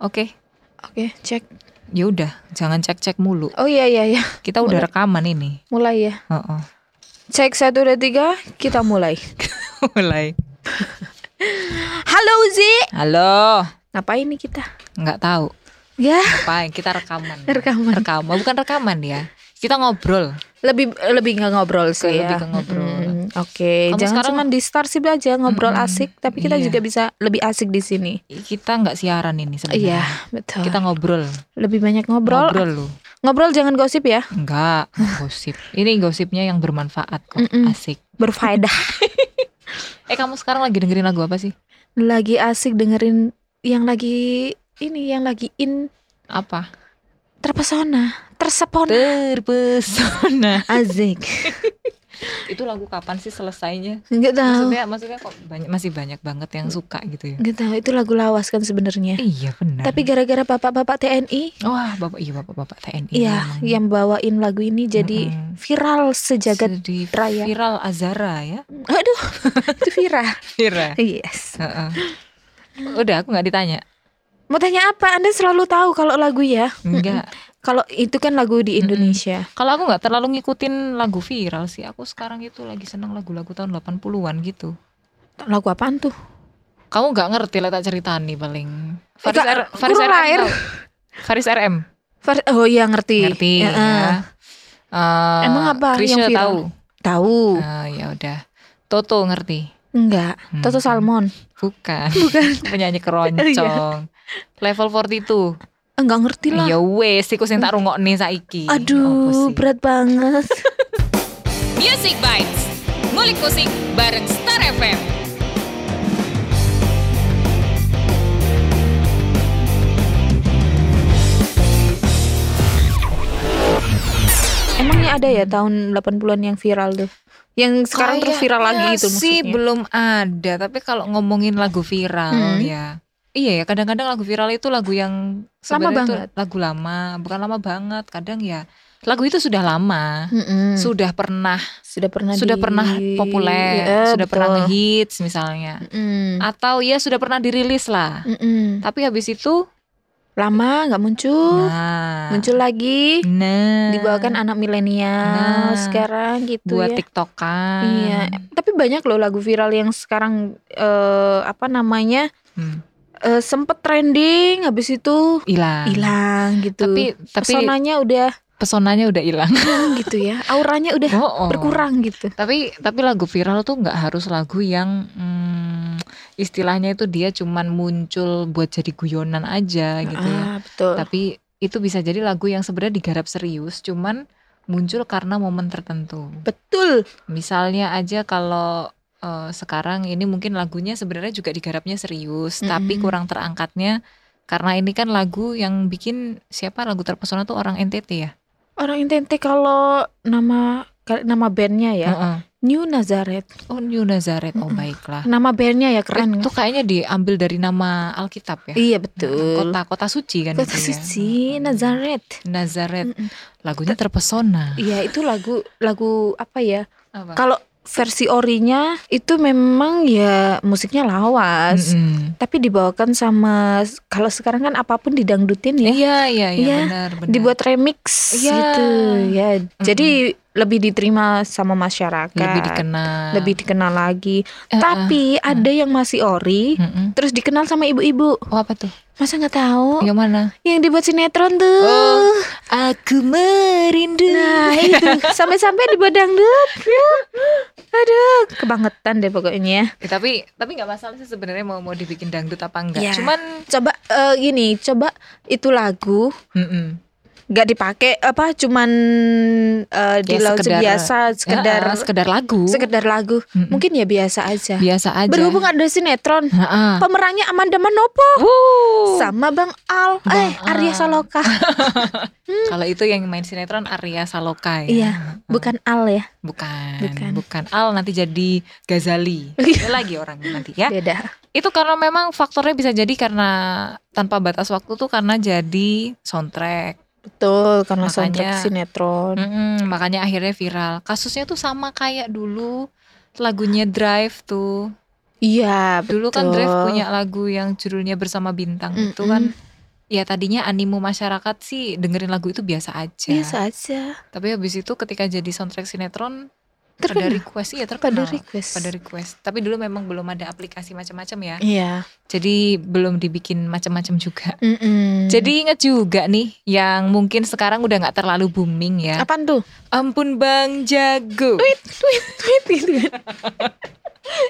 Oke. Oke, cek. Ya udah, jangan cek-cek mulu. Oh iya iya iya. Kita udah Mulai. rekaman ini. Mulai ya. Heeh. Cek satu dua tiga, kita mulai. Mulai. Halo Uzi. Halo. Ngapain nih kita? Nggak tahu. Ya, Apa yang kita rekaman? Rekaman. Rekaman, bukan rekaman ya. Kita ngobrol. lebih lebih nggak ngobrol sih Lebih ya. ke ngobrol. Mm, Oke, Kamu jangan sekarang- cuma di Starship aja ngobrol Mm-mm. asik, tapi kita Iya. juga bisa lebih asik di sini. Kita nggak siaran ini sebenarnya. Iya, betul. Kita ngobrol. lebih banyak ngobrol. Ngobrol lu. Ngobrol jangan gosip ya. Enggak, gosip. Ini gosipnya yang bermanfaat kok, Mm-mm. asik. Berfaedah. Eh kamu sekarang lagi dengerin lagu apa sih? lagi asik dengerin yang lagi ini yang lagi in Apa? Terpesona, tersepona. Terpesona. Asik. Itu lagu kapan sih selesainya? Enggak tahu. Maksudnya, maksudnya kok banyak masih banyak banget yang suka gitu ya? Enggak tahu itu lagu lawas kan sebenarnya. Iya benar. Tapi gara-gara bapak-bapak TNI, wah bapak iya bapak bapak TNI. iya, yang bawain lagu ini jadi Mm-mm. viral sejagat Jadi raya. viral Azara ya. Aduh, itu viral. Viral. Yes. Heeh. Udah aku nggak ditanya. Mau tanya apa? Anda selalu tahu kalau lagu ya? Enggak. Kalau itu kan lagu di Indonesia. Kalau aku nggak terlalu ngikutin lagu viral sih. Aku sekarang itu lagi seneng lagu-lagu tahun 80-an gitu. Lagu apaan tuh? Kamu nggak ngerti lah tak cerita nih paling. Faris, Kak, R, Faris RM. air. Faris RM. Oh iya ngerti. Ngerti Ya, ya. eh. Eh, Emang apa Krisya yang viral? tahu. Tahu. Ah, ya udah. Toto ngerti. Enggak. Hmm. Toto Salmon. Bukan. Bukan. Penyanyi keroncong. Level 42. Enggak ngerti lah. Ya wes, iku sing tak rungokne saiki. Apa Aduh, sih? berat banget. Music Bites. Ngulik musik bareng Star FM. Emangnya ada ya tahun 80-an yang viral tuh? Yang sekarang terus viral lagi Kayaknya gitu sih maksudnya. belum ada, tapi kalau ngomongin lagu viral Hmm. ya. Iya ya, kadang-kadang lagu viral itu lagu yang itu banget. lagu lama, bukan lama banget. Kadang ya lagu itu sudah lama, Mm-mm. sudah pernah sudah pernah sudah di- pernah populer, Iya, sudah pernah betul. ngehits misalnya. Mm-mm. Atau ya sudah pernah dirilis lah. Mm-mm. Tapi habis itu lama nggak muncul nah muncul lagi nah dibawakan anak milenial Nah. sekarang gitu buat ya tiktokan. iya tapi banyak loh lagu viral yang sekarang eh, apa namanya Hmm, eh, sempet trending habis itu hilang. hilang gitu Tapi tapi pesonanya udah pesonanya udah hilang. gitu ya auranya udah Oh, oh. berkurang gitu Tapi tapi lagu viral tuh nggak harus lagu yang hmm, istilahnya itu dia cuman muncul buat jadi guyonan aja gitu ya. ah betul Tapi itu bisa jadi lagu yang sebenarnya digarap serius, cuman muncul karena momen tertentu. betul Misalnya aja kalau eh, sekarang ini mungkin lagunya sebenarnya juga digarapnya serius, tapi Mm-mm. kurang terangkatnya karena ini kan lagu yang bikin siapa lagu terpesona tuh orang NTT ya. orang intente kalau nama nama bandnya ya Heeh. New Nazareth Oh New Nazareth, oh baiklah. nama bandnya ya keren Itu kayaknya diambil dari nama Alkitab ya. iya betul Kota kota suci kan kota ya. suci Nazareth Nazareth. Mm-mm. Lagunya terpesona. Iya itu lagu lagu apa ya? Kalau versi orinya itu memang ya musiknya lawas, Mm-mm. tapi dibawakan sama kalau sekarang kan apa pun didangdutin ya, Iya iya iya Iya, benar benar. dibuat remix Iya. gitu ya. Jadi lebih diterima sama masyarakat, lebih dikenal. lebih dikenal lagi. Eh. Tapi ada yang masih ori, Mm-mm. terus dikenal sama ibu-ibu. Oh apa tuh? Masa nggak tahu? Yang mana? Yang dibuat sinetron tuh. Oh, Aku merindu. Nah itu sampai-sampai dibuat dangdut. Aduh, kebangetan deh pokoknya. Ya, tapi tapi nggak masalah sih sebenarnya mau mau dibikin dangdut apa enggak. Ya. Cuman Coba eh, gini, coba itu lagu mm-mm. Nggak dipakai apa cuman eh, di Ya, laut sekedar- biasa sekedar Ya, sekedar lagu. sekedar lagu. Mm-mm. Mungkin ya biasa aja. biasa aja. Berhubung ada sinetron, Heeh. pemerannya Amanda Manopo Wuh. sama Bang Al, Bang eh Arya Al. Saloka. Kalau itu yang main sinetron Arya Saloka ya. Iya, bukan Al ya, Bukan, Bukan. bukan. Al nanti jadi Gazali. Lagi orangnya nanti ya. beda. Itu karena memang faktornya bisa jadi karena tanpa batas waktu tuh karena jadi soundtrack. Betul, karena Makanya- soundtrack sinetron. Mm-mm, makanya akhirnya viral. Kasusnya tuh sama kayak dulu lagunya Drive tuh. Iya, Dulu kan betul. Drive punya lagu yang judulnya Bersama Bintang itu Mm-mm. kan ya tadinya animo masyarakat sih dengerin lagu itu biasa aja. Biasa aja. Tapi habis itu ketika jadi soundtrack sinetron pada Terkenal. request iya Pada terkenal. request. Pada request. Tapi dulu memang belum ada aplikasi macam-macam ya. Iya. Jadi belum dibikin macam-macam juga. Mm-mm. Jadi ingat juga nih yang mungkin sekarang udah nggak terlalu booming ya. apaan tuh? Ampun Bang Jago. Tweet, tweet, tweet gitu kan.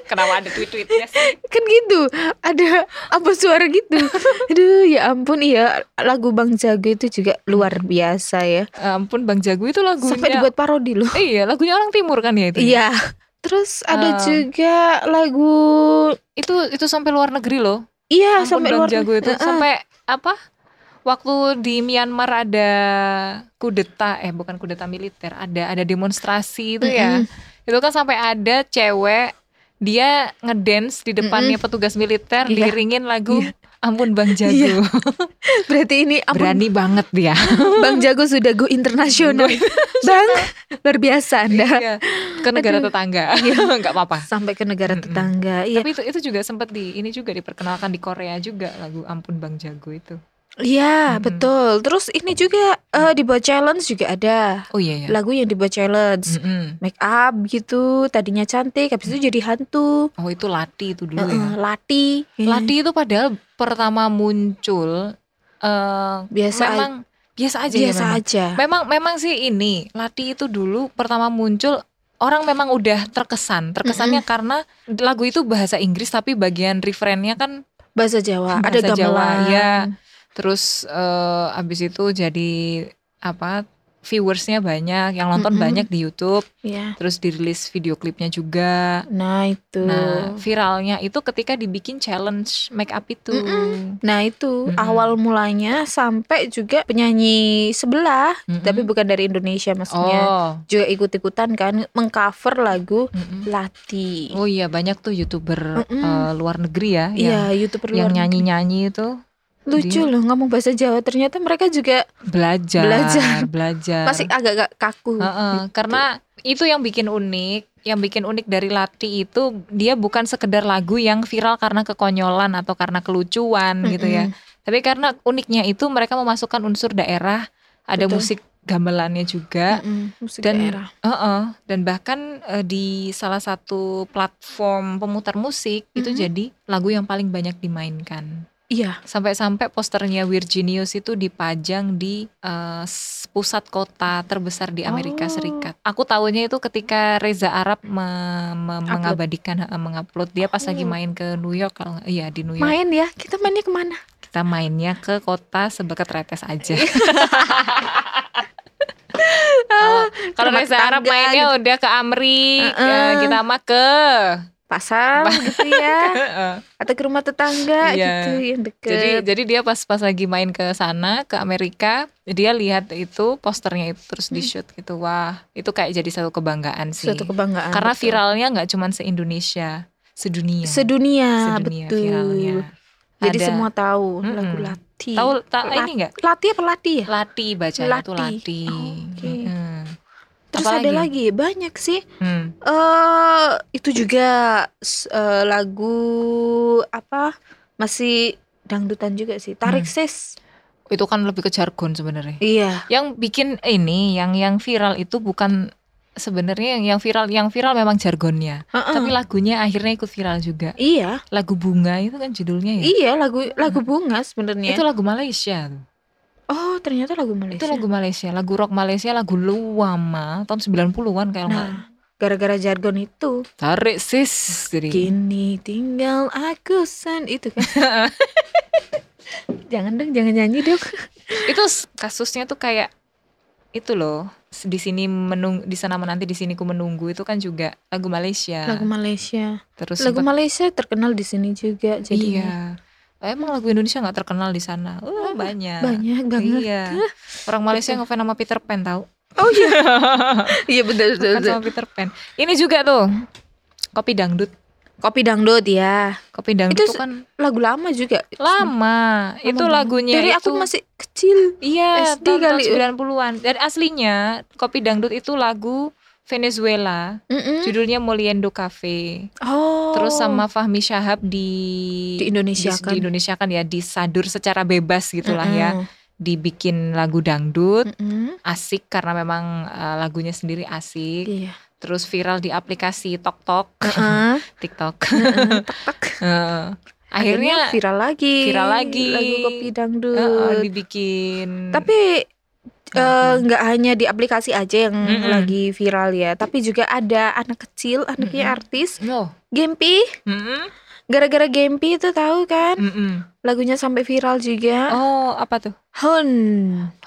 Kenapa ada tweet-tweetnya sih? kan gitu ada apa suara gitu aduh ya ampun iya lagu Bang Jago itu juga luar biasa ya Ampun Bang Jago itu lagunya. sampai dibuat parodi loh Iya, lagunya orang timur kan ya itu. iya terus ada Ah. juga lagu Itu itu sampai luar negeri loh. iya Ampun sampai Bang luar Jago itu Heeh. sampai apa? Waktu di Myanmar ada kudeta, eh bukan kudeta militer, ada ada demonstrasi itu ya. Itu kan sampai ada cewek dia ngedance di depannya petugas militer Iya. diiringin lagu Iya. Ampun Bang Jago. Iya. berarti ini ampun, Berani banget dia. Bang Jago sudah go internasional bang luar biasa anda Iya. Ke negara Aduh. tetangga. Enggak apa-apa. sampai ke negara Mm-mm. tetangga iya Tapi itu itu juga sempat di ini juga diperkenalkan di Korea juga lagu Ampun Bang Jago itu. Iya Mm-mm. betul terus ini juga eh, dibuat challenge juga ada Oh iya ya. lagu yang dibuat challenge Mm-mm. make up gitu tadinya cantik habis itu jadi hantu Oh itu Lati itu dulu Heeh, ya. lati Lati itu padahal pertama muncul eh biasa memang biasa aja ya biasa memang. aja Memang memang sih ini Lati itu dulu pertama muncul orang memang udah terkesan. Terkesannya karena lagu itu bahasa Inggris tapi bagian refrainnya kan bahasa Jawa ada Bahasa Jawa, gamelan iya. Terus eh abis itu jadi apa viewersnya banyak, yang nonton Mm-mm. banyak di YouTube, Iya. terus dirilis video klipnya juga. nah itu Nah, viralnya itu ketika dibikin challenge make up itu. Mm-mm. Nah itu Mm-mm. awal mulanya sampai juga penyanyi sebelah, Mm-mm. tapi bukan dari Indonesia maksudnya, Oh. juga ikut-ikutan kan mengcover lagu Mm-mm. Lati. Oh iya banyak tuh youtuber eh, luar negeri ya Iya, yang youtuber yang luar negeri. nyanyi-nyanyi itu lucu loh ngomong bahasa Jawa. Ternyata mereka juga belajar Belajar. belajar. masih agak-agak kaku. Heeh, gitu. karena itu yang bikin unik yang bikin unik dari Lati itu dia bukan sekedar lagu yang viral karena kekonyolan atau karena kelucuan gitu ya tapi karena uniknya itu mereka memasukkan unsur daerah ada Betul. musik gamelannya juga Mm-mm, musik dan daerah. Heeh, dan bahkan eh, di salah satu platform pemutar musik itu Mhm. jadi lagu yang paling banyak dimainkan Iya, sampai-sampai posternya Virginius itu dipajang di s- pusat kota terbesar di Amerika Oh. Serikat. Aku tahunya itu ketika Reza Arab me- me- Upload. mengabadikan, eh, mengupload dia pas lagi Oh. main ke New York kalau iya di New York. main ya. Kita mainnya ke mana? Kita mainnya ke kota sebekat Retes aja. Kalau- Reza Arab mainnya udah ke Amri, Heeh. ya, kita mah ke Pasar gitu ya, atau ke rumah tetangga Iya. gitu yang deket. Jadi jadi dia pas pas lagi main ke sana ke Amerika, dia lihat itu posternya itu terus di shoot gitu. Wah, itu kayak jadi satu kebanggaan sih. suatu kebanggaan. Karena betul. viralnya nggak cuma se Indonesia, sedunia. sedunia, Sedunia betul. viralnya. Jadi Ada- semua tahu Mm-mm. lagu Lati. Tahu tak ini nggak? Lati apa Lati ya? Lati bacanya tuh Lati. Lati. Oh, oke. Mm-mm. Terus Apa ada lagi banyak sih. Hmm. Eh itu juga eh, lagu apa? Masih dangdutan juga sih. Tarik Hmm. ses. Itu kan lebih ke jargon sebenarnya. Iya. Yang bikin ini, yang yang viral itu bukan sebenarnya yang, yang viral, yang viral memang jargonnya. Heeh. Tapi lagunya akhirnya ikut viral juga. Iya, Lagu bunga itu kan judulnya ya. iya lagu lagu bunga sebenarnya. Itu lagu Malaysia tuh. Oh, ternyata lagu Malaysia. Itu lagu Malaysia, lagu rock Malaysia, lagu lama tahun 90-an kalau nggak. Nah, gara-gara jargon itu. Tarik sis jadi. Kini tinggal aku sen itu kan. jangan dong, jangan nyanyi dong. Itu kasusnya tuh kayak itu loh. Di sini menung di sana menanti di sini ku menunggu itu kan juga lagu Malaysia. Lagu Malaysia. Terus Lagu sempet- Malaysia terkenal di sini juga jadi Iya. Emang lagu Indonesia nggak terkenal di sana? Oh, banyak. banyak banget. Iya. Orang Malaysia ngefans sama Peter Pan tahu? Oh iya. iya benar benar. Sama Peter Pan. Ini juga tuh. Kopi dangdut. Kopi dangdut ya. Kopi dangdut Itu tuh kan Lagu lama juga. lama. itu banget. lagunya Dari itu aku masih kecil. Iya, SD tahun, kali. 90-an. Dan aslinya Kopi Dangdut itu lagu Venezuela. Mm-mm. Judulnya Moliendo Cafe. Oh. Terus sama Fahmi Syahab di Di Indonesia kan. di Indonesia kan ya disadur secara bebas gitulah ya. Mm-mm. Dibikin lagu dangdut, Mm-mm. asik karena memang eh, lagunya sendiri asik. Iya. Terus viral di aplikasi Tok Tok, Heeh. TikTok. Heeh. Akhirnya viral lagi. viral lagi. Lagu kopi dangdut. eh, dibikin Tapi eh, Apa? nggak hanya di aplikasi aja yang Mm-mm. lagi viral ya, tapi juga ada anak kecil, anaknya Mm-mm. artis, Oh. Gempi. Mm-mm. Gara-gara Gempi itu tahu kan, Mm-mm. lagunya sampai viral juga. Oh, apa tuh? Hon,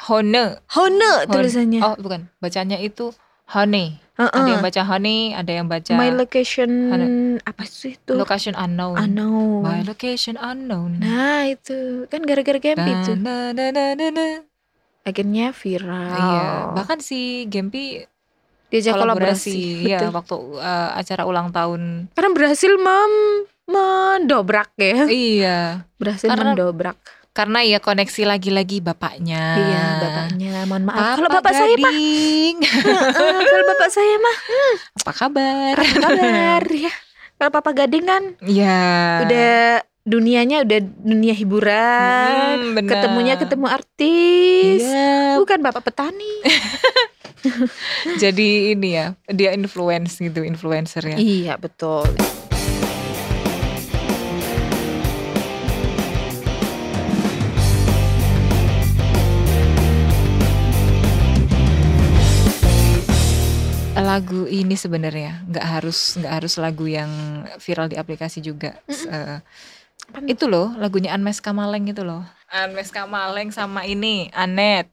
Hone. Hone Hon- tulisannya. Oh, bukan. Bacanya itu honey. Heeh. Ada yang baca honey, ada yang baca My location Hone. apa sih itu? location unknown. Unknown. My location unknown. Nah itu kan gara-gara Gempi itu, akhirnya viral. Iya, bahkan si Gempi diajak kolaborasi, kolaborasi. ya waktu uh, acara ulang tahun. Karena berhasil mem mendobrak ya, iya, berhasil Karena- mendobrak. karena ya koneksi lagi-lagi bapaknya. Iya, bapaknya. Mohon maaf. Papa kalau bapak saya mah, Gading. Kalau bapak saya mah, apa kabar? apa kabar ya? Kalau papa gading kan Iya. udah dunianya udah dunia hiburan, Hmm, ketemunya ketemu artis, Iya. bukan bapak petani. Jadi ini ya, dia influence gitu, influencer ya. Iya betul. lagu ini sebenarnya nggak harus nggak harus lagu yang viral di aplikasi juga. Eh, Apaan itu loh lagunya Anmes Kamaleng itu loh. Anmes Kamaleng sama ini Anet.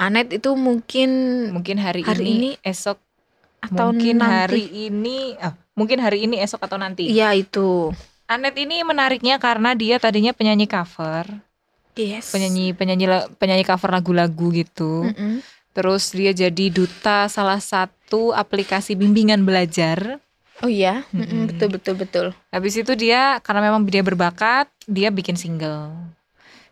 Anet itu mungkin Mungkin hari, Hari ini, ini esok atau mungkin nanti. hari ini ah, mungkin hari ini esok atau nanti. Iya itu. Anet ini menariknya karena dia tadinya penyanyi cover, Yes. penyanyi penyanyi penyanyi cover lagu-lagu gitu. Mm-mm. Terus dia jadi duta salah satu aplikasi bimbingan belajar. Oh iya, Mm-mm, Mm-mm. betul betul betul. Habis itu dia karena memang dia berbakat, dia bikin single.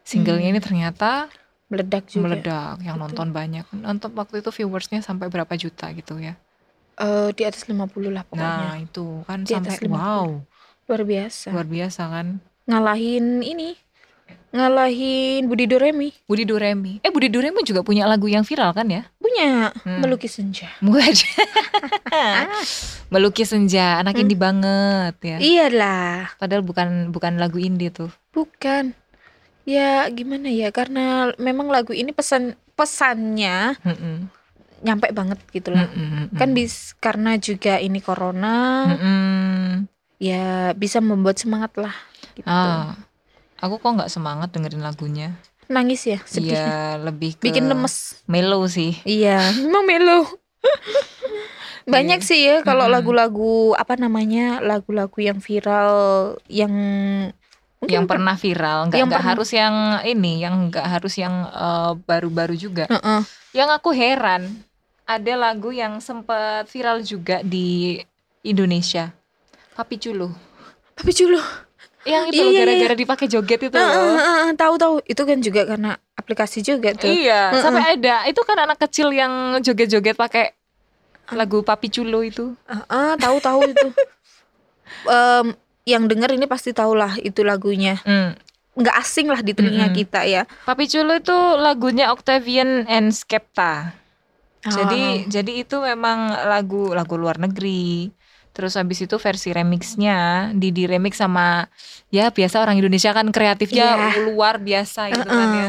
Singlenya Hmm. ini ternyata Meledak juga. meledak, yang Betul. nonton banyak. Nonton waktu itu viewersnya sampai berapa juta gitu ya. Eh, di atas 50 lah pokoknya. Nah itu kan Di atas sampai 50. wow Luar biasa. luar biasa kan. Ngalahin ini. Ngalahin Budi Doremi. Budi Doremi. Eh Budi Doremi juga punya lagu yang viral kan ya? Punya Hmm. melukis senja. Melukis senja, anak Hmm. indie banget ya. Iyalah, Padahal bukan bukan lagu indie tuh. bukan. Ya gimana ya? Karena memang lagu ini pesan pesannya Mm-mm. nyampe banget gitu lah. Mm-mm. Kan bis karena juga ini corona, Mm-mm. ya bisa membuat semangat lah. Gitu. Ah, aku kok nggak semangat dengerin lagunya. Nangis ya, sedih. Iya, lebih ke Bikin lemes. mellow sih. Iya, memang melo. Banyak sih ya kalau Mm-mm. lagu-lagu apa namanya lagu-lagu yang viral yang mungkin yang pernah viral, nggak nggak harus yang ini, yang nggak harus yang eh, baru-baru juga. Heeh. Yang aku heran, ada lagu yang sempat viral juga di Indonesia. Papi Culu. Tapi Culo. Yang itu Iya, loh, iya, gara-gara dipakai joget itu loh. Tahu-tahu itu kan juga karena aplikasi juga tuh. Iya, Heeh. sampai ada. Itu kan anak kecil yang joget-joget pakai lagu Papi Culo itu. Heeh, tahu-tahu itu. Em, yang denger ini pasti tahu lah itu lagunya. Hmm. Nggak asing lah di telinga Mm-mm. kita ya. Papi Culo itu lagunya Octavian and Skepta. Jadi Ah. jadi itu memang lagu lagu luar negeri. Terus habis itu versi remixnya di di remix sama ya biasa orang Indonesia kan kreatifnya Iya. luar biasa gitu kan ya.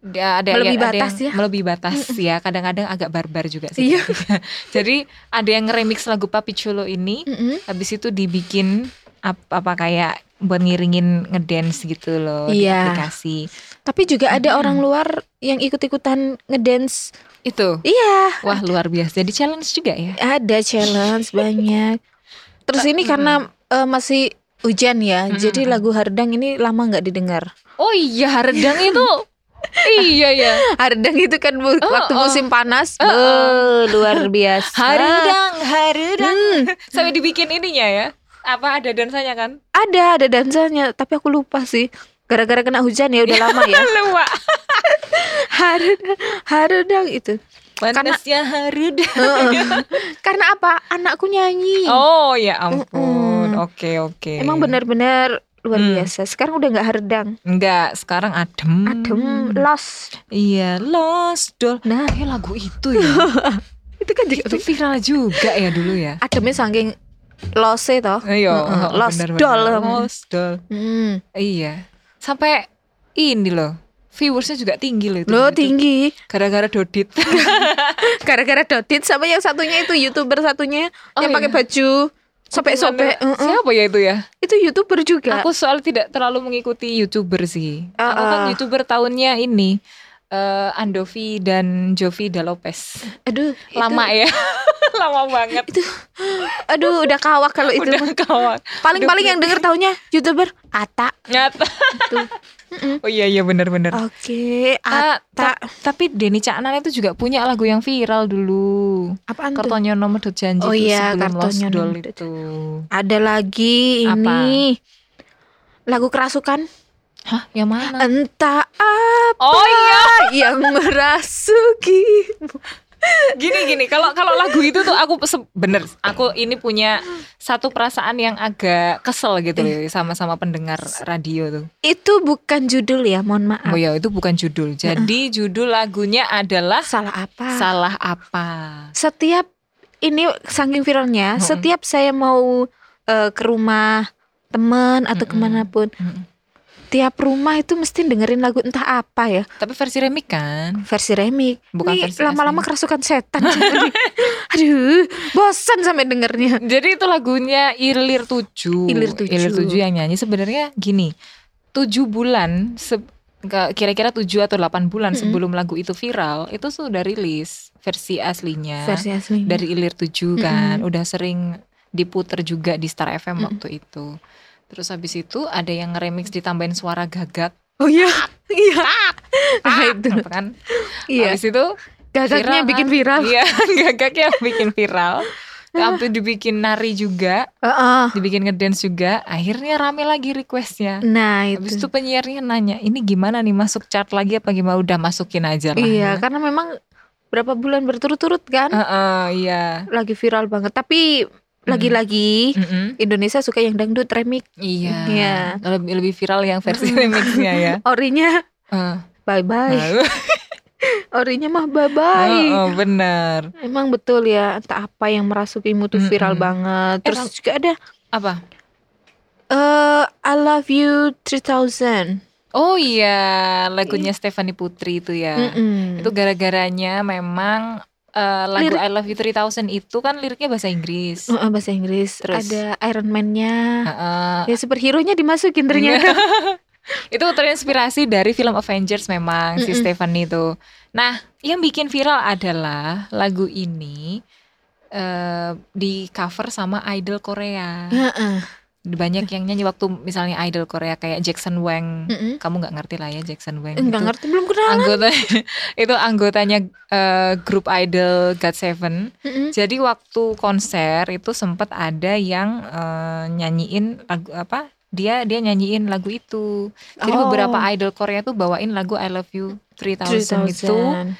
Dia ada Melebihi yang, ada batas yang ya. melebihi batas ya. Kadang-kadang agak barbar juga sih. Iya. Jadi ada yang remix lagu Papi Culo ini Mm-mm. habis itu dibikin apa, apa kayak buat ngiringin ngedance gitu loh di Iya. aplikasi. Tapi juga ada Mm-mm. orang luar yang ikut-ikutan ngedance. Itu. Iya, Wah, luar biasa. Jadi challenge juga ya. ada challenge banyak. Terus ini karena eh, masih hujan ya, Mm-mm. jadi lagu Hardang ini lama nggak didengar. Oh iya, Hardang itu. iya ya. Hardang itu kan Oh, waktu oh. musim panas, Oh, oh. luar biasa. Hardang, Hardang. Hmm, Sampai dibikin ininya ya. Apa ada dansanya kan? ada ada dansanya, tapi aku lupa sih. Gara-gara kena hujan ya udah lama ya. Lupa. Hardang, Hardang itu. Panasnya harud. Heeh. Karena apa? Anakku nyanyi. Oh ya ampun. Oke oke. Emang benar-benar luar Hmm. biasa. Sekarang udah nggak herdang, Enggak, sekarang adem. adem, lost. Iya, Lost Doll. Nah, Kayak lagu itu ya. itu kan itu viral juga ya dulu ya. ademnya saking lost toh. Iya, Heeh, oh, Lost benar-benar. Doll. Lost Doll. Hmm. Iya. Sampai ini loh. Viewersnya juga tinggi loh itu. Loh Itu tinggi. Gara-gara Dodit. Gara-gara Dodit sama yang satunya itu youtuber satunya Oh, yang pakai iya. baju sobek-sobek. Gimana? Heeh. Siapa ya itu ya? Itu youtuber juga. Aku soal tidak terlalu mengikuti youtuber sih. Ah, Aku kan ah. youtuber tahunnya ini eh Andovi dan Jovi Da Lopez. Aduh, Lama itu, ya. Lama banget. Aduh, udah kawak kalau itu. Udah kawan. Paling-paling yang denger taunya youtuber Ata. Nyata. Mm-mm. Oh iya iya benar-benar. Oke, Ah, Ata. ta- tapi Denny Caknan itu juga punya lagu yang viral dulu. Apaan tuh? Kartonyo nomor janji Oh tuh iya, Doll Nomor itu. Ada lagi Apa? ini. Lagu kerasukan. Hah, yang mana? Entah apa Oh iya. yang merasuki. Gini gini, kalau kalau lagu itu tuh aku bener, aku ini punya satu perasaan yang agak kesel gitu Eh. sama-sama pendengar radio tuh. Itu bukan judul ya, mohon maaf. Oh ya, itu bukan judul. Jadi judul lagunya adalah Salah apa? Salah Apa. Setiap ini saking viralnya, Mm-mm. setiap saya mau eh, ke rumah teman atau Mm-mm. ke mana pun, Mm-mm. Tiap rumah itu mesti dengerin lagu entah apa ya, Tapi versi remix kan? versi remix. Bukan Ini versi lama-lama kerasukan setan. Aduh, bosan sampai dengernya. Jadi itu lagunya Ilir 7. Ilir Tujuh. Ilir 7 yang nyanyi sebenarnya gini. 7 bulan se- kira-kira 7 atau 8 bulan Mm-mm. sebelum lagu itu viral, itu sudah rilis versi aslinya. Versi asli. dari Ilir 7 kan. Mm-mm. Udah sering diputer juga di Star FM Mm-mm. waktu itu. Terus habis itu ada yang remix ditambahin suara gagak. Oh iya, iya. Nah, itu. Kan? Iya. Habis itu Gagaknya viral bikin viral. Iya, gagaknya bikin viral. Sampai dibikin nari juga, Heeh. dibikin ngedance juga. Akhirnya rame lagi requestnya. Nah, Habis itu. itu penyiarnya nanya, ini gimana nih masuk chart lagi apa gimana? Udah masukin aja lah. Iya, ya. karena memang berapa bulan berturut-turut kan Heeh, iya. lagi viral banget. Tapi lagi-lagi Mm-mm. Indonesia suka yang dangdut remix. Iya. Iya. Lebih lebih viral yang versi remixnya ya. Orinya Eh, bye bye. Orinya mah bye bye. Oh, oh, benar. Emang betul ya, entah apa yang merasukimu tuh viral Mm-mm. banget. Eh, Terus Kang- juga ada Apa? eh I Love You 3000. Oh iya, lagunya Stephanie Putri itu ya. Mm-mm. Itu gara-garanya memang eh, lagu Lirik- I Love You 3000 itu kan liriknya bahasa Inggris. Heeh, bahasa Inggris. Terus? Ada Iron Man-nya. Heeh. Ya superhero-nya dimasukin ternyata. itu terinspirasi dari film Avengers memang si Mm-mm. Stephanie itu. Nah, yang bikin viral adalah lagu ini eh, di cover sama idol Korea. Heeh. Banyak yang nyanyi waktu misalnya idol Korea kayak Jackson Wang. Mm-mm. Kamu nggak ngerti lah ya Jackson Wang. Enggak itu ngerti belum kenal. Anggota itu anggotanya eh, grup idol God Seven. Mm-mm. Jadi waktu konser itu sempat ada yang eh, nyanyiin lagu apa? Dia dia nyanyiin lagu itu. Jadi Oh. beberapa idol Korea tuh bawain lagu I Love You 3000, itu 3000. S-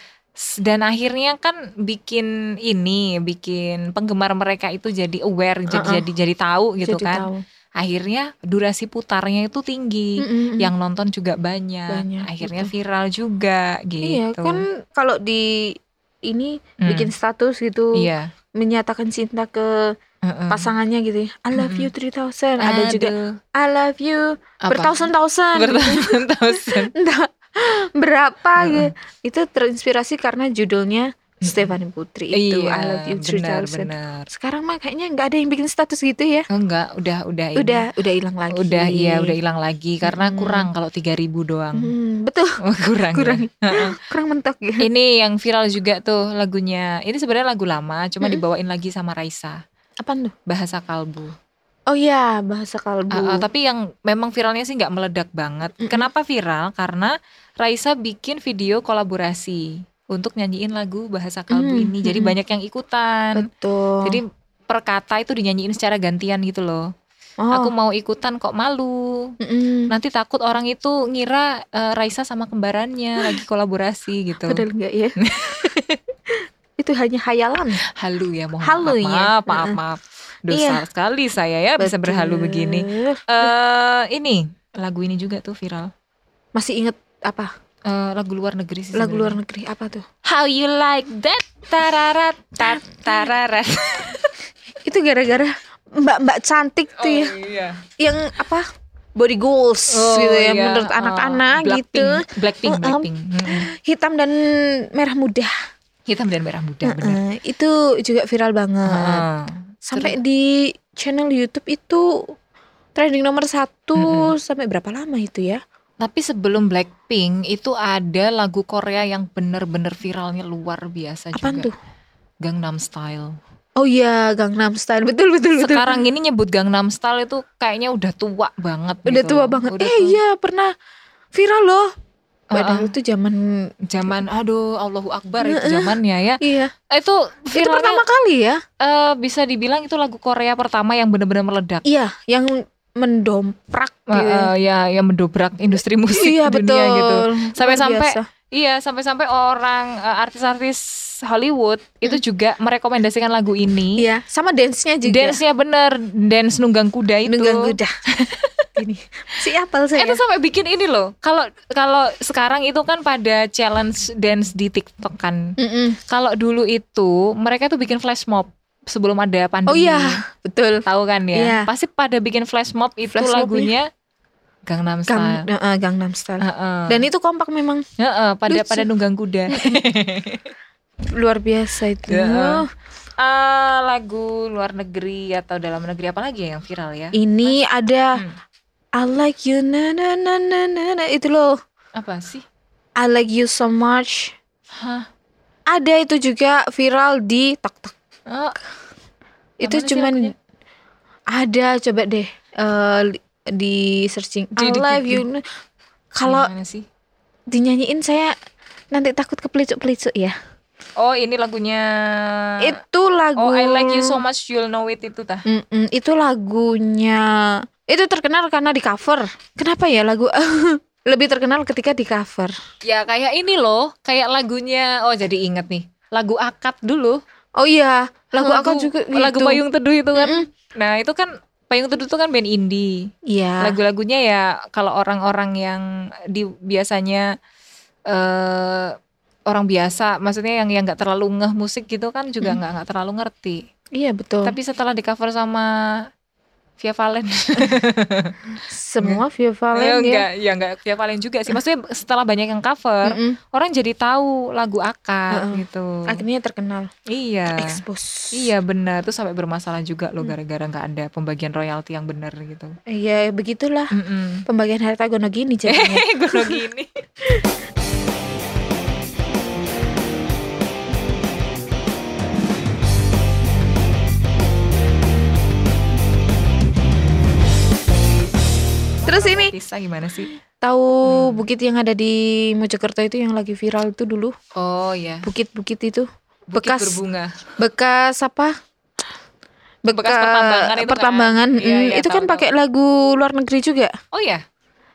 dan akhirnya kan bikin ini, bikin penggemar mereka itu jadi aware, jadi Uh-uh. jadi jadi tahu gitu Jadi kan. tahu. Akhirnya durasi putarnya itu tinggi. Mm-mm. Yang nonton juga banyak. Banyak, akhirnya betul. viral juga gitu. Iya kan kalau di ini Hmm. bikin status gitu Iya. menyatakan cinta ke Heeh. pasangannya gitu ya. I love Mm-mm. you 3000. Ada juga I love you bertausan-tausan. bertahun-tahun. Berapa gitu. Itu terinspirasi karena judulnya Stephanie Putri itu I love you benar 3000. benar. Sekarang mah kayaknya nggak ada yang bikin status gitu ya. Oh, enggak, udah udah ini. Udah udah hilang lagi. udah iya udah hilang lagi karena Mm-mm. kurang kalau 3000 doang. Hmm, betul, Oh, kurang. ya. kurang kurang mentok ya. Ini yang viral juga tuh lagunya. Ini sebenarnya lagu lama, cuma Mm-mm. dibawain lagi sama Raisa. Apa tuh? Bahasa kalbu. Oh iya, bahasa kalbu. Ah, ah, tapi yang memang viralnya sih nggak meledak banget. Mm-mm. Kenapa viral? Karena Raisa bikin video kolaborasi untuk nyanyiin lagu bahasa kalbu Mm, ini. Jadi banyak yang ikutan. Betul. Jadi per kata itu dinyanyiin secara gantian gitu loh. oh. Aku mau ikutan kok malu. mm-mm. Nanti takut orang itu ngira eh, Raisa sama kembarannya lagi kolaborasi gitu. Padahal enggak ya. itu hanya hayalan. Halu ya, mohon Halu maaf, ya. maaf, maaf, maaf. Dosa Iya. sekali saya ya bisa berhalu Betul. begini. Eh ini lagu ini juga tuh viral. Masih inget apa? Eh, lagu luar negeri sih. Lagu luar sebenarnya. negeri apa tuh? How you like that? Tararat, tat, tararat. Itu gara-gara mbak-mbak cantik tuh ya. iya. Yang apa? Body goals gitu ya iya. menurut Oh, anak-anak Blackpink, gitu. Blackpink, Uh-uh. Blackpink. Mm-mm. Hitam dan merah muda. Hitam dan merah muda, benar. Heeh, itu juga viral banget. Heeh. Sampai di channel YouTube itu trending nomor satu Mm-mm. sampai berapa lama itu ya? Tapi sebelum Blackpink itu ada lagu Korea yang bener-bener viralnya luar biasa Apaan juga. tuh? Gangnam Style. Oh iya, Gangnam Style. Betul betul betul. Sekarang ini nyebut Gangnam Style itu kayaknya udah tua banget. udah gitu tua loh. banget. Udah eh tua. iya, pernah viral loh. Padahal Uh-uh. itu zaman Zaman aduh Allahu Akbar itu zamannya ya. iya, Itu itu viralnya pertama kali ya. eh, bisa dibilang itu lagu Korea pertama yang bener-bener meledak. Iya, yang mendomprak Eh, gitu. eh, ya yang mendobrak industri musik iya dunia betul. gitu. Sampai-sampai. Iya, sampai-sampai orang eh, artis-artis Hollywood itu juga merekomendasikan lagu ini. Iya, sama dance-nya juga. Dance-nya bener, dance nunggang kuda itu. Nunggang kuda. Ini. Si apel saya. Itu sampai bikin ini loh. Kalau kalau sekarang itu kan pada challenge dance di TikTok kan. Mm-mm. Kalau dulu itu mereka tuh bikin flash mob sebelum ada pandemi. Oh iya, betul. Tahu kan ya? Iya. Pasti pada bikin flash mob itu Flash mobnya. lagunya Gangnam Gang, Style. eh, Gangnam Style. Heeh. Dan itu kompak memang Heeh, pada lucu. pada nunggang kuda. luar biasa itu. Heeh. Ah, lagu luar negeri atau dalam negeri apa lagi ya yang viral ya? Ini ada Hmm. I like you na na na na na, na. itu loh. Apa sih? I like you so much. Hah? Ada itu juga viral di TikTok. Oh, Itu mana sih cuman ada coba deh eh, li- di searching Di- I love you. Kalau dinyanyiin saya nanti takut kepelicuk-pelicuk ya. Oh, ini lagunya Itu lagu Oh, I like you so much you'll know it itu tah. Mm-mm, itu lagunya itu terkenal karena di cover. Kenapa ya lagu lebih terkenal ketika di cover? Ya kayak ini loh, kayak lagunya oh jadi inget nih. Lagu Akad dulu. Oh iya, lagu, aku juga gitu. Lagu Payung Teduh itu kan. Mm-mm. Nah, itu kan Payung Teduh itu kan band indie. Iya. Lagu-lagunya ya kalau orang-orang yang di biasanya eh orang biasa, maksudnya yang yang nggak terlalu ngeh musik gitu kan juga nggak nggak terlalu ngerti. Iya betul. Tapi setelah di cover sama Via Valen, semua Via Valen ya. enggak, ya enggak Via Valen juga sih. Maksudnya setelah banyak yang cover, Mm-mm. orang jadi tahu lagu akad Heeh. gitu. Akhirnya terkenal. Iya. Expose. Iya benar, tuh sampai bermasalah juga loh gara-gara nggak ada pembagian royalti yang benar gitu. Iya, begitulah Mm-mm. pembagian harta gono gini jadinya. Gue gini. Terus ini Tisa gimana sih? tahu Hmm. bukit yang ada di Mojokerto itu yang lagi viral itu dulu? Oh ya, Bukit-bukit itu Bukit bekas berbunga. bekas apa? Bekas pertambangan itu kan? pertambangan. Iya, Mm, iya, itu kan pakai lagu luar negeri juga. Oh ya,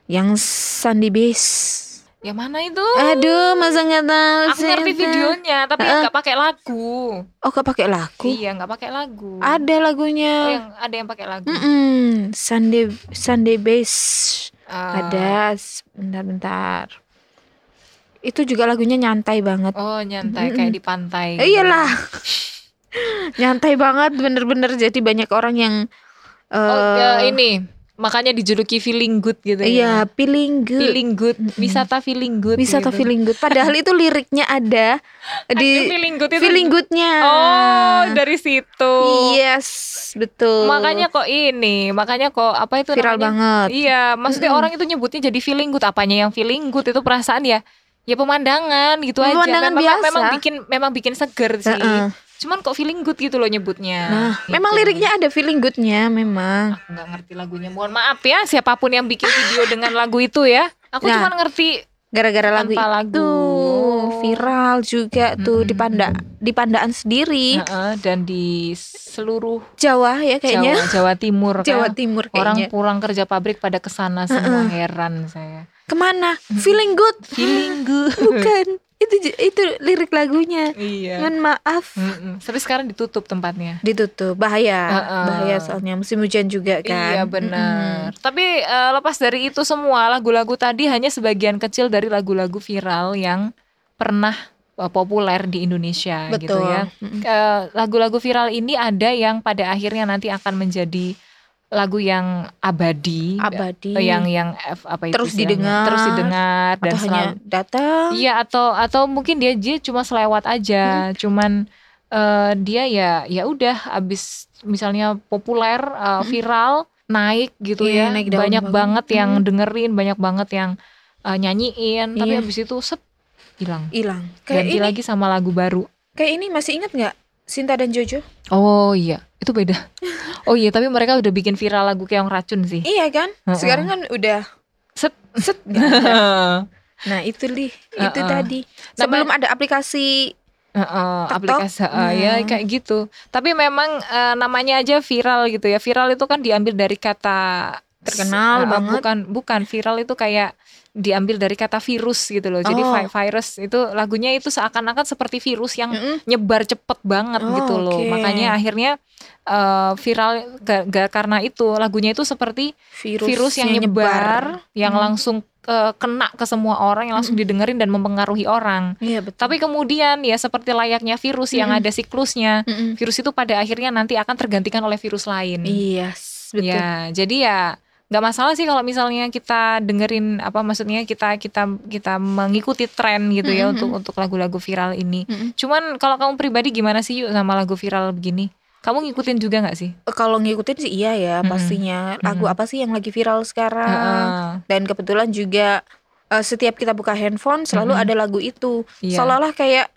Yang Sandy Base. Yang mana itu? Aduh, masa nggak tahu Aku sih, ngerti videonya, tapi Heeh. nggak pakai lagu. Oh, gak pakai lagu. Iya, nggak pakai lagu. Ada Oh, lagunya. yang ada yang pakai lagu. Mm-mm, Sunday Sunday Base. Ah. Ada bentar-bentar. Itu juga lagunya nyantai banget. Oh nyantai Mm-mm. kayak di pantai. Gitu. iyalah. nyantai banget bener-bener jadi banyak orang yang Oh eh ya, ini makanya dijuluki feeling good gitu iya ya. feeling good. Feeling good, wisata feeling good. Wisata gitu. feeling good. Padahal itu liriknya ada di feeling good itu. feeling goodnya. Oh, dari situ. Yes, betul. Makanya kok ini, makanya kok apa itu viral namanya? banget. Iya, maksudnya orang itu nyebutnya jadi feeling good. Apanya yang feeling good itu perasaan ya? Ya pemandangan gitu aja. Pemandangan memang, biasa. memang bikin memang bikin seger sih. Heeh. Cuman kok feeling good gitu loh nyebutnya. Nah, Gitu. memang liriknya ada feeling goodnya memang. Aku nggak ngerti lagunya. Mohon maaf ya siapa pun yang bikin video dengan lagu itu ya. Aku Nah, cuma ngerti Gara-gara lagu tanpa lagu. itu viral juga tuh di panda di pandaan sendiri Heeh, dan di seluruh Jawa ya kayaknya Jawa, Jawa Timur kan. Jawa Timur Orang kayaknya. pulang kerja pabrik pada ke sana semua heran saya. Ke mana? Feeling good? Feeling good. Bukan. Itu itu lirik lagunya. Iya. Mohon maaf. Mm-mm. Tapi sekarang ditutup tempatnya. Ditutup bahaya, Heeh. bahaya soalnya musim hujan juga kan. Iya benar. Tapi eh, lepas dari itu semua lagu-lagu tadi hanya sebagian kecil dari lagu-lagu viral yang pernah eh, populer di Indonesia gitu Betul. ya. Mm-mm. Eh, lagu-lagu viral ini ada yang pada akhirnya nanti akan menjadi lagu yang abadi, Abadi. eh, yang yang F- apa itu Terus didengar, terus didengar dan Atau hanya selalu datang. Iya atau atau mungkin dia dia cuma selewat aja, cuman eh, dia ya ya udah abis misalnya populer eh, viral naik gitu Iya, ya, naik banyak banget. yang Mm. dengerin, banyak banget yang eh, nyanyiin, tapi Iya. abis itu sep hilang, Hilang. Ganti ini, lagi sama lagu baru. kayak ini masih ingat nggak? Sinta dan Jojo? Oh iya, itu beda. Oh iya, tapi mereka udah bikin viral lagu keong racun sih. Iya kan? Sekarang kan udah Set. set. Nah itu li, itu Heeh. tadi. Sebelum ada aplikasi Heeh, TikTok. aplikasi heeh, ya Nah. kayak gitu. Tapi memang eh, namanya aja viral gitu ya. Viral itu kan diambil dari kata Terkenal eh, banget. Bukan bukan viral itu kayak diambil dari kata virus gitu loh. Jadi Oh. vi- virus itu lagunya itu seakan-akan seperti virus yang Mm-mm. nyebar cepet banget Oh, gitu loh. oke. Makanya akhirnya eh, viral ga, ga- karena itu lagunya itu seperti virus, virus, yang, nyebar, yang Hmm. langsung eh, kena ke semua orang yang langsung didengerin dan mempengaruhi orang. Iya betul. Tapi kemudian ya seperti layaknya virus yang Mm-mm. ada siklusnya, Mm-mm. virus itu pada akhirnya nanti akan tergantikan oleh virus lain. Iya, betul. Ya, jadi ya nggak masalah sih kalau misalnya kita dengerin apa maksudnya kita kita kita mengikuti tren gitu ya Mm-mm. untuk untuk lagu-lagu viral ini. Mm-mm. Cuman kalau kamu pribadi gimana sih yuk sama lagu viral begini? Kamu ngikutin juga nggak sih? Kalau ngikutin sih iya ya pastinya. Lagu apa sih yang lagi viral sekarang? Heeh. Dan kebetulan juga eh, setiap kita buka handphone selalu Mm-mm. ada lagu itu. Iya. Seolah-olah kayak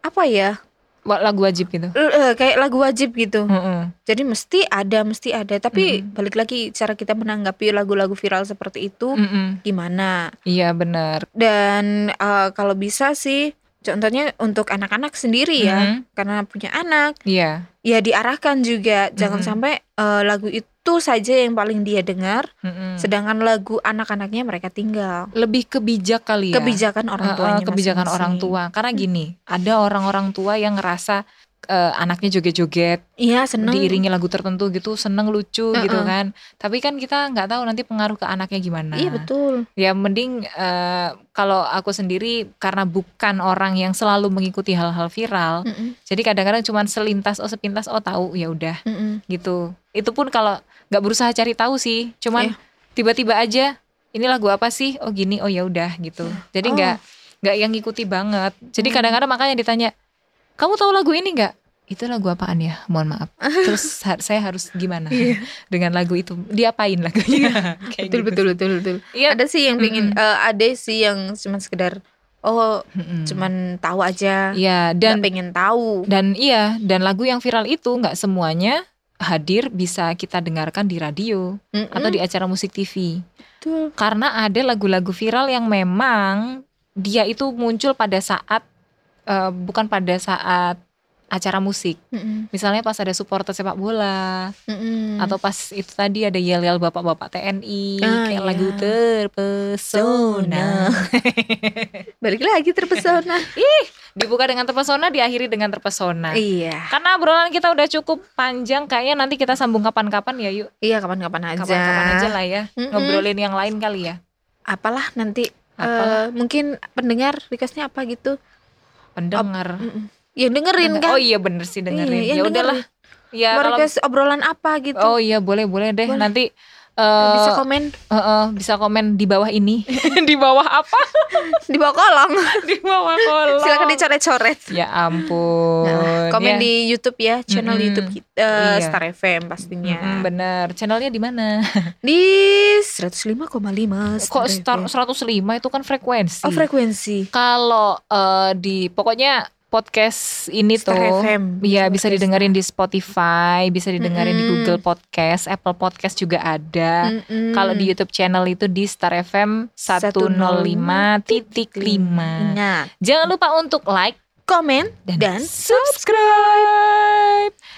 apa ya? Lagu wajib gitu. L- eh, kayak lagu wajib gitu. Heeh. Jadi mesti ada, mesti ada. Tapi Mm-mm. balik lagi cara kita menanggapi lagu-lagu viral seperti itu Mm-mm. gimana? Iya benar. Dan eh, kalau bisa sih contohnya untuk anak-anak sendiri ya, Mhm. karena punya anak Iya. ya diarahkan juga jangan Mhm. sampai eh, lagu itu saja yang paling dia dengar, Mm-mm. sedangkan lagu anak-anaknya mereka tinggal. Lebih kebijak kali ya. Kebijakan orang tuanya kebijakan masing-masing. orang tua karena gini ada orang-orang tua yang ngerasa eh, anaknya joget-joget Iya seneng. diiringi lagu tertentu gitu seneng lucu Heeh. gitu kan tapi kan kita nggak tahu nanti pengaruh ke anaknya gimana Iya betul. ya mending eh, kalau aku sendiri karena bukan orang yang selalu mengikuti hal-hal viral Mm-mm, jadi kadang-kadang cuman selintas oh sepintas oh tahu ya udah mm-mm. gitu itu pun kalau nggak berusaha cari tahu sih cuman Iya. tiba-tiba aja ini lagu apa sih oh gini oh ya udah gitu jadi Oh. nggak nggak yang ngikuti banget jadi Hmm. kadang-kadang makanya ditanya kamu tahu lagu ini nggak itu lagu apaan ya mohon maaf terus ha- saya harus gimana Iya. dengan lagu itu diapain lagunya Kayak betul gitu. betul betul betul. Iya. Ada sih yang pingin, Mm-mm. eh, ada sih yang cuma sekedar oh Mm-mm. cuman tahu aja, Iya dan dan pengen tahu. dan iya dan lagu yang viral itu nggak semuanya hadir bisa kita dengarkan di radio Mm-mm, atau di acara musik TV betul. karena ada lagu-lagu viral yang memang dia itu muncul pada saat eh, bukan pada saat acara musik Mm-mm, misalnya pas ada supporter sepak bola mm-mm. atau pas itu tadi ada yel-yel bapak-bapak TNI Ah, kayak iya. lagu terpesona balik lagi terpesona. dibuka dengan terpesona diakhiri dengan terpesona iya, karena obrolan kita udah cukup panjang kayaknya nanti kita sambung kapan-kapan ya yuk iya kapan-kapan aja. kapan-kapan aja lah ya Mm-mm. ngobrolin yang lain kali ya Apalah nanti Apalah. eh, mungkin pendengar requestnya apa gitu? pendengar Mm-mm. Ya dengerin kan. oh iya bener sih dengerin Iya, yang ya udahlah ya kalau request obrolan apa gitu? oh iya boleh boleh deh Boleh. nanti eh, Bisa komen eh, eh, bisa komen di bawah ini di bawah apa di bawah kolom. di bawah kolom Silakan dicoret-coret. ya ampun Nah, komen ya. di YouTube ya, channel Mm-mm. YouTube kita, eh, Iya. Star FM pastinya. Mm-mm, bener channelnya di mana Di 105,5 kok Star star FM. 105 itu kan frekuensi Oh, frekuensi. kalau eh, di pokoknya podcast ini Star tuh FM. Iya bisa Podcast. didengerin di Spotify, bisa didengerin di Mm-mm. Google Podcast, Apple Podcast juga ada. Mm-mm. Kalau di YouTube channel itu di Star FM 105.5. Ingat, Jangan lupa untuk like komen dan, dan subscribe.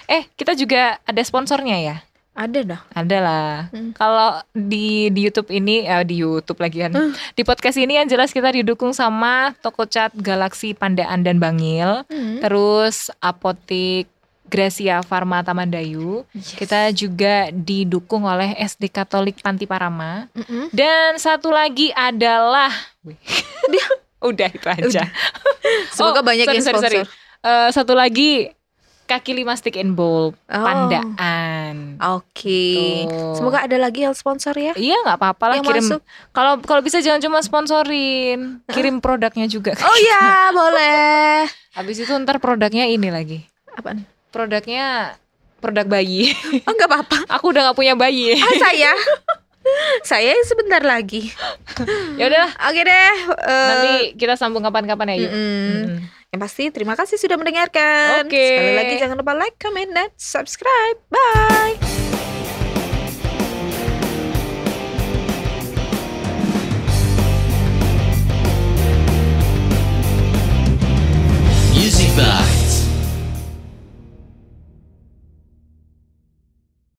Eh, kita juga ada sponsornya ya. Ada dah. Ada lah. Hmm. Kalau di di YouTube ini, eh, di YouTube lagi kan. Hmm. Di podcast ini yang jelas kita didukung sama toko cat Galaksi Pandaan dan Bangil, Hmm. terus Apotik Gracia Farma Taman Dayu. Yes. Kita juga didukung oleh SD Katolik Panti Parama. Mm-mm. Dan satu lagi adalah udah itu aja. Semoga Oh, banyak sorry, yang sorry, sponsor. sorry. Eh, satu lagi kaki lima stick and bowl Oh. pandaan. Oke. Tuh. Semoga ada lagi yang sponsor ya. Iya nggak apa-apa lah Yang kirim. Kalau kalau bisa jangan cuma sponsorin, kirim produknya juga. Oh ya, boleh. Habis itu ntar produknya ini lagi. Apaan? Produknya produk bayi. Oh nggak apa-apa. Aku udah nggak punya bayi. Ah, saya. saya sebentar lagi. ya udahlah. Oke deh. eh, Nanti kita sambung kapan-kapan ya yuk. mm-mm. Mm-mm. Yang pasti terima kasih sudah mendengarkan. Oke. Okay. Sekali lagi jangan lupa like, comment, dan subscribe. Bye. Music Bar.